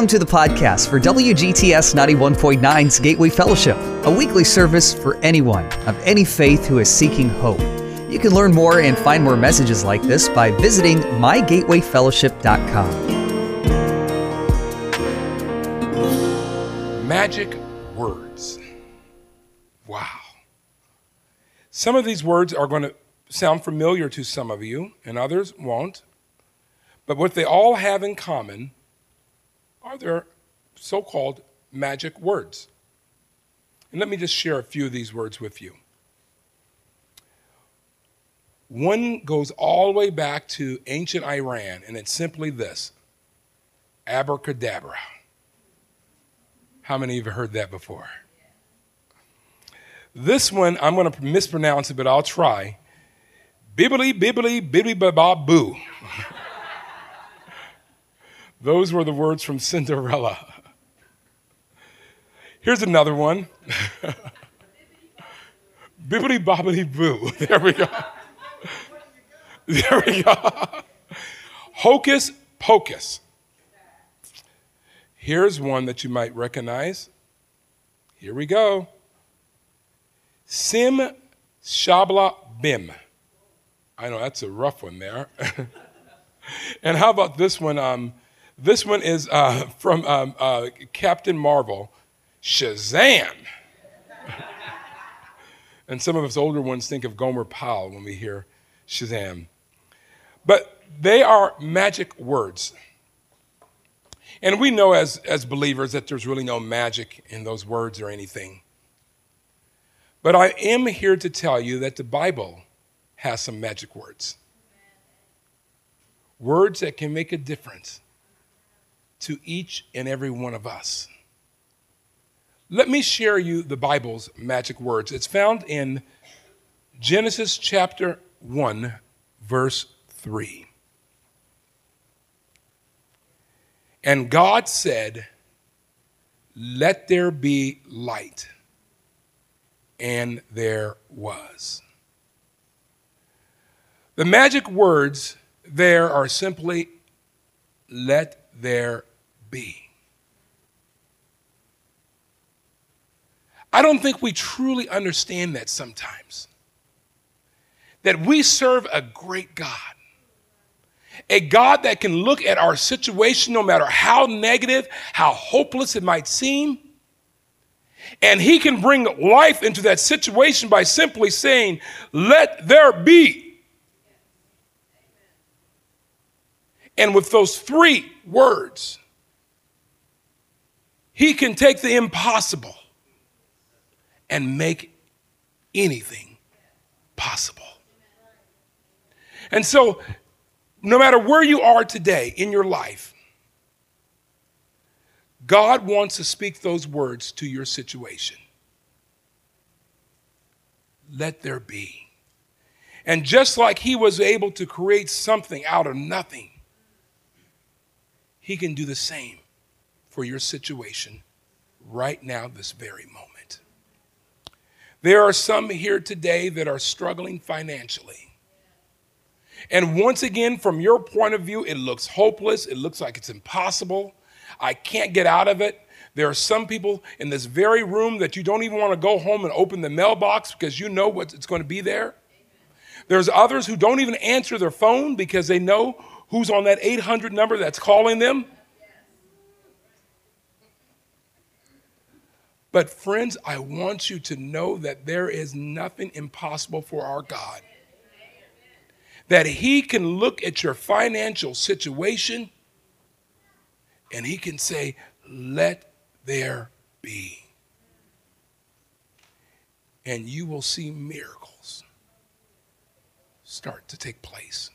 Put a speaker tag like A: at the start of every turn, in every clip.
A: Welcome to the podcast for WGTS 91.9's Gateway Fellowship, a weekly service for anyone of any faith who is seeking hope. You can learn more and find more messages like this by visiting mygatewayfellowship.com.
B: Magic words. Wow. Some of these words are going to sound familiar to some of you, and others won't. But what they all have in common are their so called magic words. And let me just share a few of these words with you. One goes all the way back to ancient Iran, and it's simply this abracadabra. How many of you have heard that before? This one, I'm going to mispronounce it, but I'll try. Bibbly, bibbly, bibbly, ba boo. Those were the words from Cinderella. Here's another one. Bibbity bobbity boo. There we go. There we go. Hocus pocus. Here's one that you might recognize. Here we go. Sim shabla bim. I know that's a rough one there. and how about this one? Um, this one is uh, from um, uh, Captain Marvel Shazam. and some of us older ones think of Gomer Pyle when we hear Shazam. But they are magic words. And we know as, as believers that there's really no magic in those words or anything. But I am here to tell you that the Bible has some magic words. Words that can make a difference to each and every one of us. Let me share you the Bible's magic words. It's found in Genesis chapter 1, verse 3. And God said, Let there be light. And there was. The magic words there are simply, Let there be. I don't think we truly understand that sometimes. That we serve a great God. A God that can look at our situation, no matter how negative, how hopeless it might seem, and He can bring life into that situation by simply saying, Let there be. And with those three words, he can take the impossible and make anything possible. And so, no matter where you are today in your life, God wants to speak those words to your situation. Let there be. And just like He was able to create something out of nothing, He can do the same for your situation right now, this very moment. There are some here today that are struggling financially. And once again, from your point of view, it looks hopeless. It looks like it's impossible. I can't get out of it. There are some people in this very room that you don't even want to go home and open the mailbox because you know what's going to be there. There's others who don't even answer their phone because they know who's on that 800 number that's calling them. But, friends, I want you to know that there is nothing impossible for our God. That He can look at your financial situation and He can say, Let there be. And you will see miracles start to take place.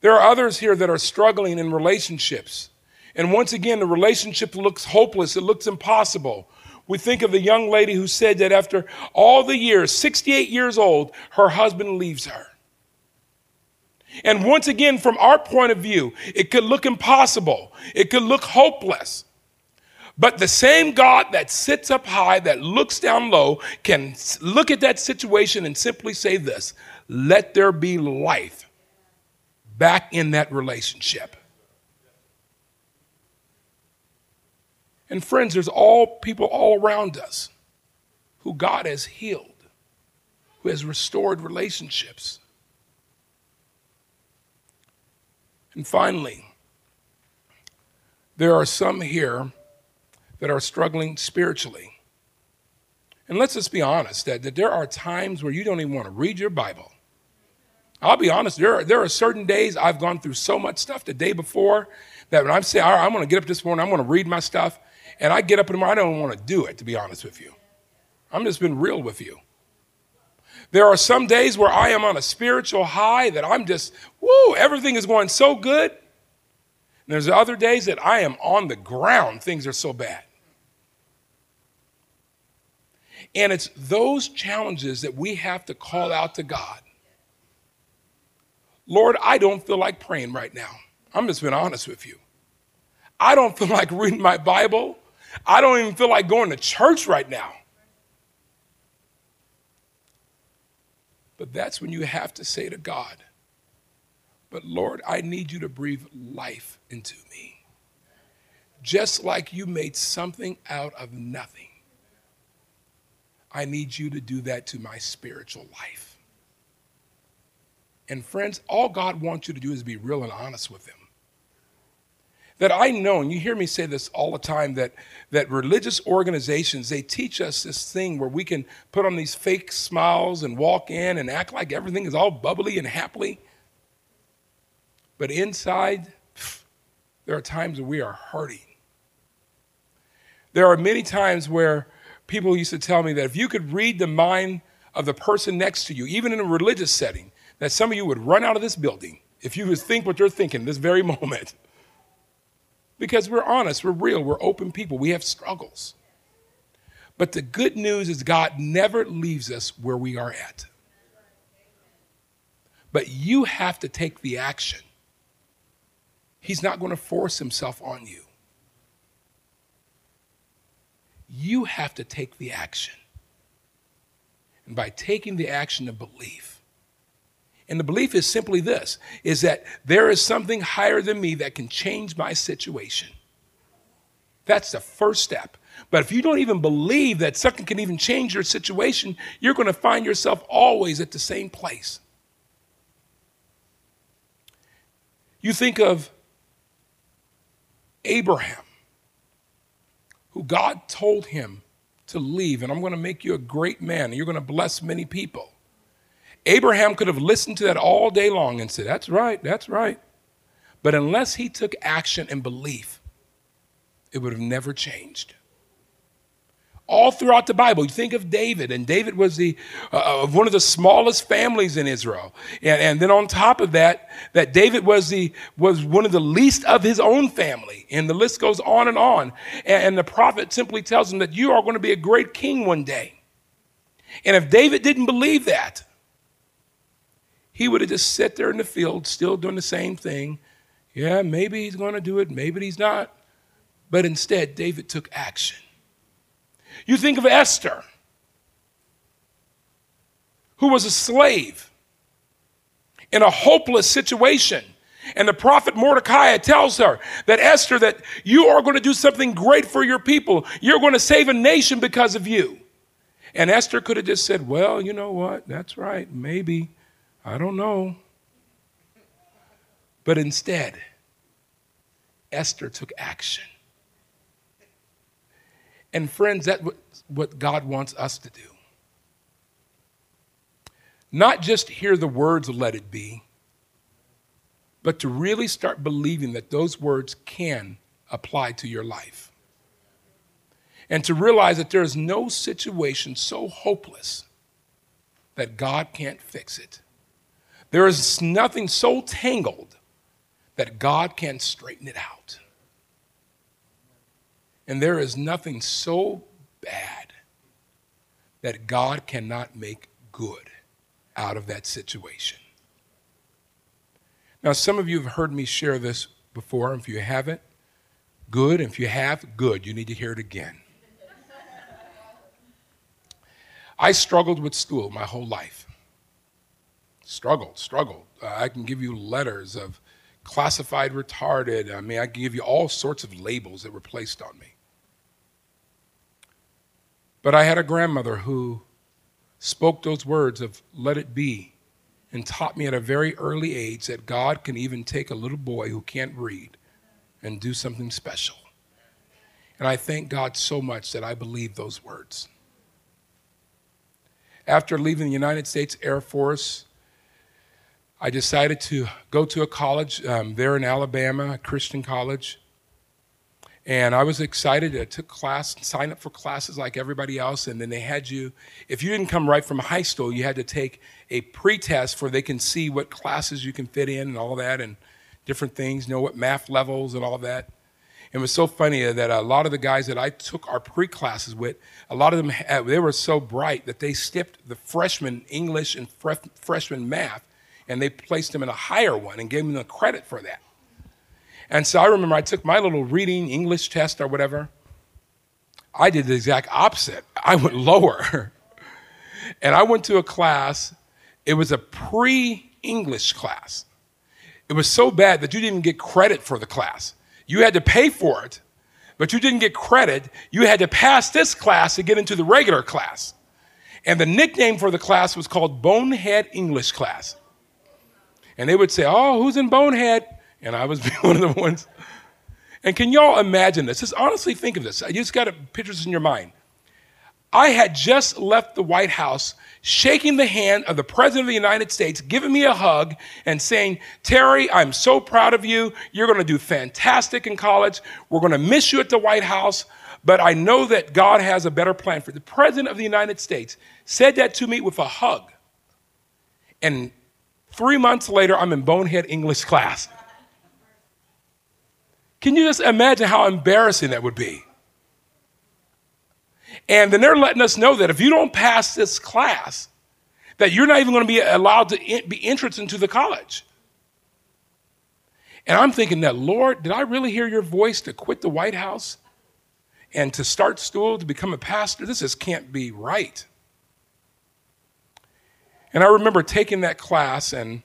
B: There are others here that are struggling in relationships and once again, the relationship looks hopeless, it looks impossible. We think of the young lady who said that after all the years, 68 years old, her husband leaves her. And once again, from our point of view, it could look impossible, it could look hopeless. But the same God that sits up high, that looks down low, can look at that situation and simply say this let there be life back in that relationship. And friends, there's all people all around us who God has healed, who has restored relationships. And finally, there are some here that are struggling spiritually. And let's just be honest that, that there are times where you don't even want to read your Bible. I'll be honest, there are, there are certain days I've gone through so much stuff the day before that when I'm saying, all right, I'm going to get up this morning, I'm going to read my stuff, and I get up in the morning, I don't want to do it, to be honest with you. I'm just being real with you. There are some days where I am on a spiritual high that I'm just, woo, everything is going so good. And there's other days that I am on the ground, things are so bad. And it's those challenges that we have to call out to God. Lord, I don't feel like praying right now. I'm just being honest with you. I don't feel like reading my Bible. I don't even feel like going to church right now. But that's when you have to say to God, But Lord, I need you to breathe life into me. Just like you made something out of nothing, I need you to do that to my spiritual life. And friends, all God wants you to do is be real and honest with Him that I know, and you hear me say this all the time, that, that religious organizations, they teach us this thing where we can put on these fake smiles and walk in and act like everything is all bubbly and happily. But inside, there are times where we are hurting. There are many times where people used to tell me that if you could read the mind of the person next to you, even in a religious setting, that some of you would run out of this building if you would think what they're thinking this very moment because we're honest, we're real, we're open people, we have struggles. But the good news is God never leaves us where we are at. But you have to take the action. He's not going to force himself on you. You have to take the action. And by taking the action of belief, and the belief is simply this is that there is something higher than me that can change my situation. That's the first step. But if you don't even believe that something can even change your situation, you're going to find yourself always at the same place. You think of Abraham, who God told him to leave, and I'm going to make you a great man, and you're going to bless many people. Abraham could have listened to that all day long and said, That's right, that's right. But unless he took action and belief, it would have never changed. All throughout the Bible, you think of David, and David was the uh, of one of the smallest families in Israel, and, and then on top of that, that David was the was one of the least of his own family, and the list goes on and on. And, and the prophet simply tells him that you are going to be a great king one day. And if David didn't believe that, he would have just sat there in the field, still doing the same thing. Yeah, maybe he's going to do it, maybe he's not. But instead, David took action. You think of Esther, who was a slave in a hopeless situation. And the prophet Mordecai tells her that Esther, that you are going to do something great for your people. You're going to save a nation because of you. And Esther could have just said, Well, you know what? That's right. Maybe. I don't know. But instead, Esther took action. And friends, that's what God wants us to do. Not just hear the words, let it be, but to really start believing that those words can apply to your life. And to realize that there is no situation so hopeless that God can't fix it. There is nothing so tangled that God can't straighten it out. And there is nothing so bad that God cannot make good out of that situation. Now, some of you have heard me share this before. If you haven't, good. If you have, good. You need to hear it again. I struggled with school my whole life struggled, struggled. Uh, I can give you letters of classified retarded. I mean, I can give you all sorts of labels that were placed on me. But I had a grandmother who spoke those words of let it be and taught me at a very early age that God can even take a little boy who can't read and do something special. And I thank God so much that I believe those words. After leaving the United States Air Force, I decided to go to a college um, there in Alabama, a Christian college. And I was excited. I took class, signed up for classes like everybody else. And then they had you, if you didn't come right from high school, you had to take a pre-test where they can see what classes you can fit in and all that and different things, know what math levels and all that. It was so funny that a lot of the guys that I took our pre-classes with, a lot of them, they were so bright that they skipped the freshman English and freshman math and they placed him in a higher one and gave him the credit for that. And so I remember I took my little reading English test or whatever. I did the exact opposite. I went lower. and I went to a class, it was a pre English class. It was so bad that you didn't get credit for the class. You had to pay for it, but you didn't get credit. You had to pass this class to get into the regular class. And the nickname for the class was called Bonehead English Class. And they would say, Oh, who's in Bonehead? And I was one of the ones. And can y'all imagine this? Just honestly think of this. I just got pictures in your mind. I had just left the White House shaking the hand of the President of the United States, giving me a hug, and saying, Terry, I'm so proud of you. You're going to do fantastic in college. We're going to miss you at the White House, but I know that God has a better plan for you. The President of the United States said that to me with a hug. And Three months later, I'm in bonehead English class. Can you just imagine how embarrassing that would be? And then they're letting us know that if you don't pass this class, that you're not even going to be allowed to be entrance into the college. And I'm thinking that, Lord, did I really hear your voice to quit the White House and to start school to become a pastor? This just can't be right. And I remember taking that class, and,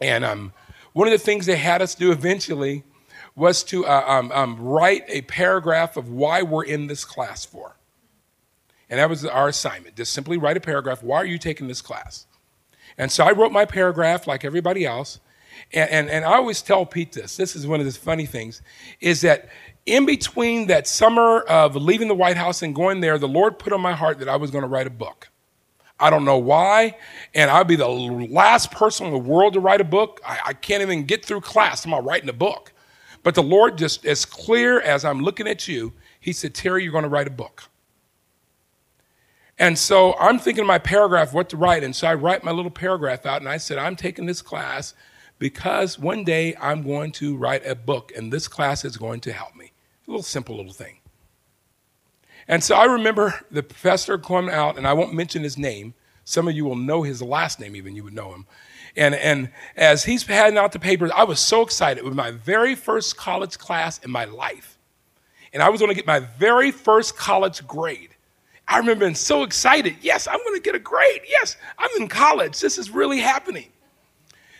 B: and um, one of the things they had us do eventually was to uh, um, um, write a paragraph of why we're in this class for. And that was our assignment. Just simply write a paragraph. Why are you taking this class? And so I wrote my paragraph like everybody else. And, and, and I always tell Pete this this is one of the funny things is that in between that summer of leaving the White House and going there, the Lord put on my heart that I was going to write a book. I don't know why. And I'd be the last person in the world to write a book. I, I can't even get through class. I'm not writing a book. But the Lord, just as clear as I'm looking at you, He said, Terry, you're going to write a book. And so I'm thinking my paragraph, what to write. And so I write my little paragraph out, and I said, I'm taking this class because one day I'm going to write a book, and this class is going to help me. A little simple little thing. And so I remember the professor coming out, and I won't mention his name. Some of you will know his last name, even you would know him. And, and as he's handing out the papers, I was so excited. It was my very first college class in my life. And I was going to get my very first college grade. I remember being so excited. Yes, I'm going to get a grade. Yes, I'm in college. This is really happening.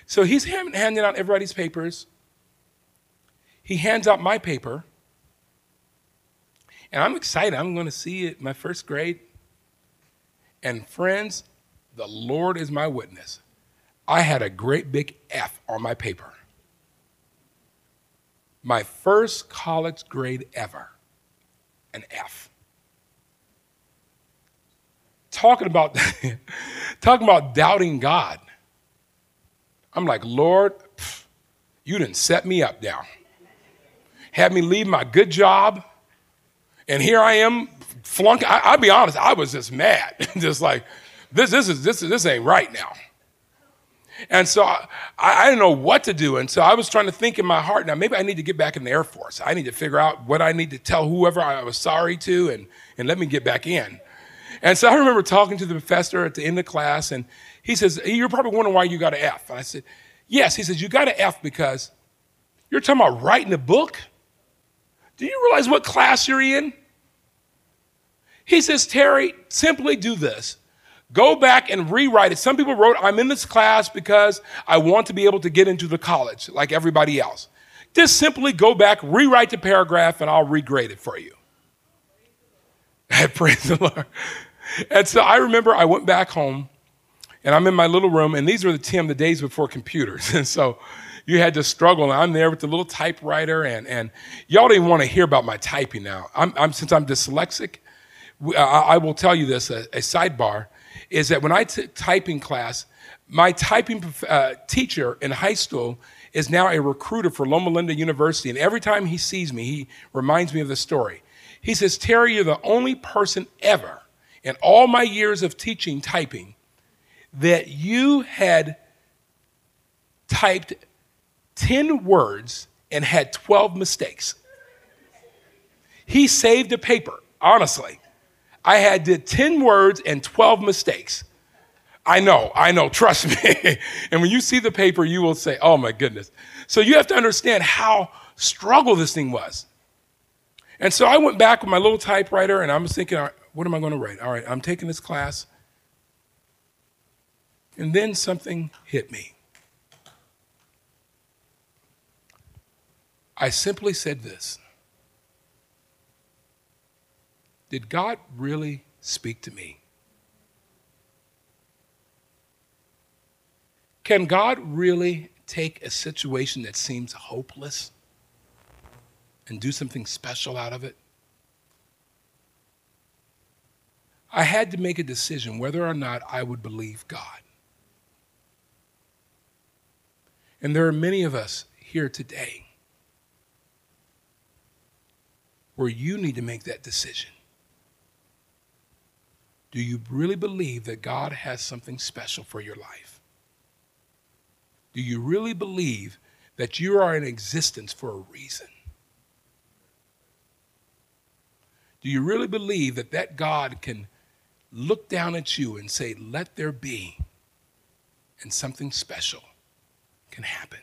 B: So he's handing out everybody's papers. He hands out my paper. And I'm excited. I'm going to see it, my first grade. And friends, the Lord is my witness. I had a great big F on my paper. My first college grade ever, an F. Talking about, talking about doubting God. I'm like, Lord, pff, you didn't set me up now. Had me leave my good job, and here I am flunking. I, will be honest, I was just mad. just like, this, this, is, this, is this ain't right now. And so I, I, didn't know what to do. And so I was trying to think in my heart, now maybe I need to get back in the Air Force. I need to figure out what I need to tell whoever I was sorry to and, and let me get back in. And so I remember talking to the professor at the end of class, and he says, You're probably wondering why you got an F. And I said, Yes. He says, You got an F because you're talking about writing a book? Do you realize what class you're in? He says, Terry, simply do this. Go back and rewrite it. Some people wrote, I'm in this class because I want to be able to get into the college like everybody else. Just simply go back, rewrite the paragraph, and I'll regrade it for you. I praise the Lord. And so I remember I went back home and I'm in my little room, and these were the Tim, the days before computers. And so you had to struggle. And I'm there with the little typewriter, and, and y'all didn't want to hear about my typing now. I'm, I'm since I'm dyslexic, I, will tell you this a, a sidebar is that when I took typing class, my typing uh, teacher in high school is now a recruiter for Loma Linda University. And every time he sees me, he reminds me of the story. He says, Terry, you're the only person ever in all my years of teaching typing that you had typed 10 words and had 12 mistakes. He saved a paper, honestly. I had did 10 words and 12 mistakes. I know, I know, trust me. and when you see the paper, you will say, oh my goodness. So you have to understand how struggle this thing was. And so I went back with my little typewriter and I'm thinking, what am I going to write? All right, I'm taking this class. And then something hit me. I simply said this Did God really speak to me? Can God really take a situation that seems hopeless and do something special out of it? I had to make a decision whether or not I would believe God. And there are many of us here today where you need to make that decision. Do you really believe that God has something special for your life? Do you really believe that you are in existence for a reason? Do you really believe that that God can look down at you and say, Let there be, and something special can happen.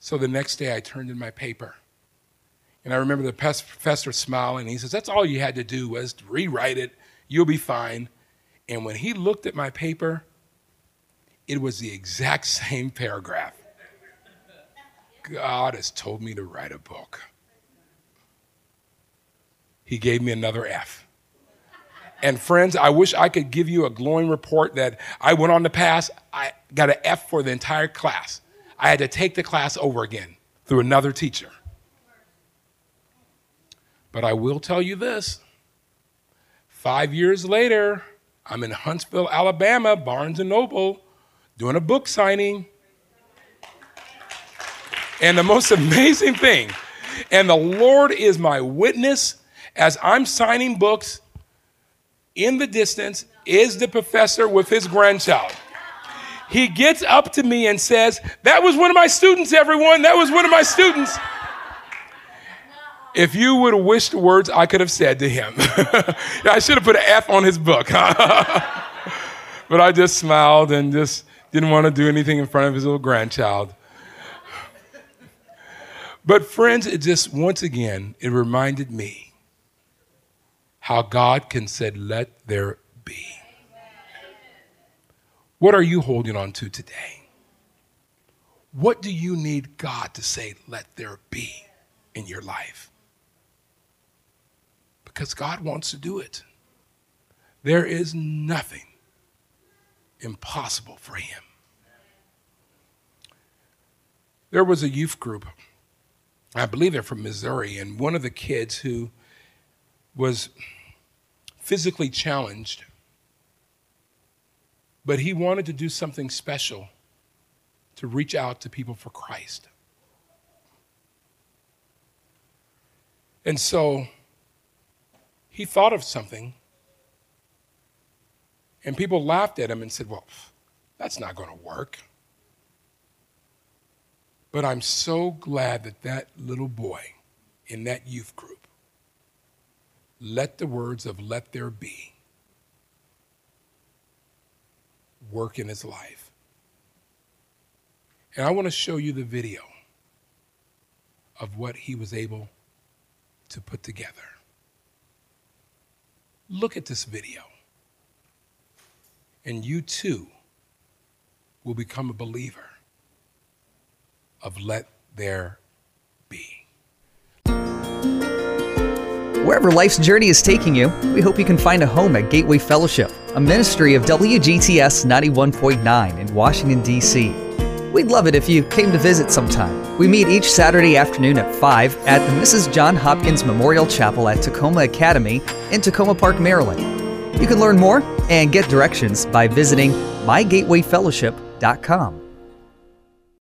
B: So the next day I turned in my paper. And I remember the professor smiling. He says, That's all you had to do was rewrite it. You'll be fine. And when he looked at my paper, it was the exact same paragraph. God has told me to write a book he gave me another F. And friends, I wish I could give you a glowing report that I went on to pass. I got an F for the entire class. I had to take the class over again through another teacher. But I will tell you this five years later, I'm in Huntsville, Alabama, Barnes and Noble, doing a book signing. And the most amazing thing, and the Lord is my witness as I'm signing books, in the distance is the professor with his grandchild. He gets up to me and says, That was one of my students, everyone. That was one of my students. If you would have wished the words I could have said to him, I should have put an F on his book. but I just smiled and just didn't want to do anything in front of his little grandchild. But, friends, it just, once again, it reminded me how God can say, let there be. What are you holding on to today? What do you need God to say, let there be in your life? Because God wants to do it. There is nothing impossible for Him. There was a youth group, I believe they're from Missouri, and one of the kids who was physically challenged, but he wanted to do something special to reach out to people for Christ. And so he thought of something, and people laughed at him and said, Well, that's not going to work. But I'm so glad that that little boy in that youth group let the words of let there be work in his life. And I want to show you the video of what he was able to put together. Look at this video, and you too will become a believer of let there be.
A: Wherever life's journey is taking you, we hope you can find a home at Gateway Fellowship, a ministry of WGTS 91.9 in Washington, D.C. We'd love it if you came to visit sometime. We meet each Saturday afternoon at 5 at the Mrs. John Hopkins Memorial Chapel at Takoma Academy in Takoma Park, Maryland. You can learn more and get directions by visiting mygatewayfellowship.com.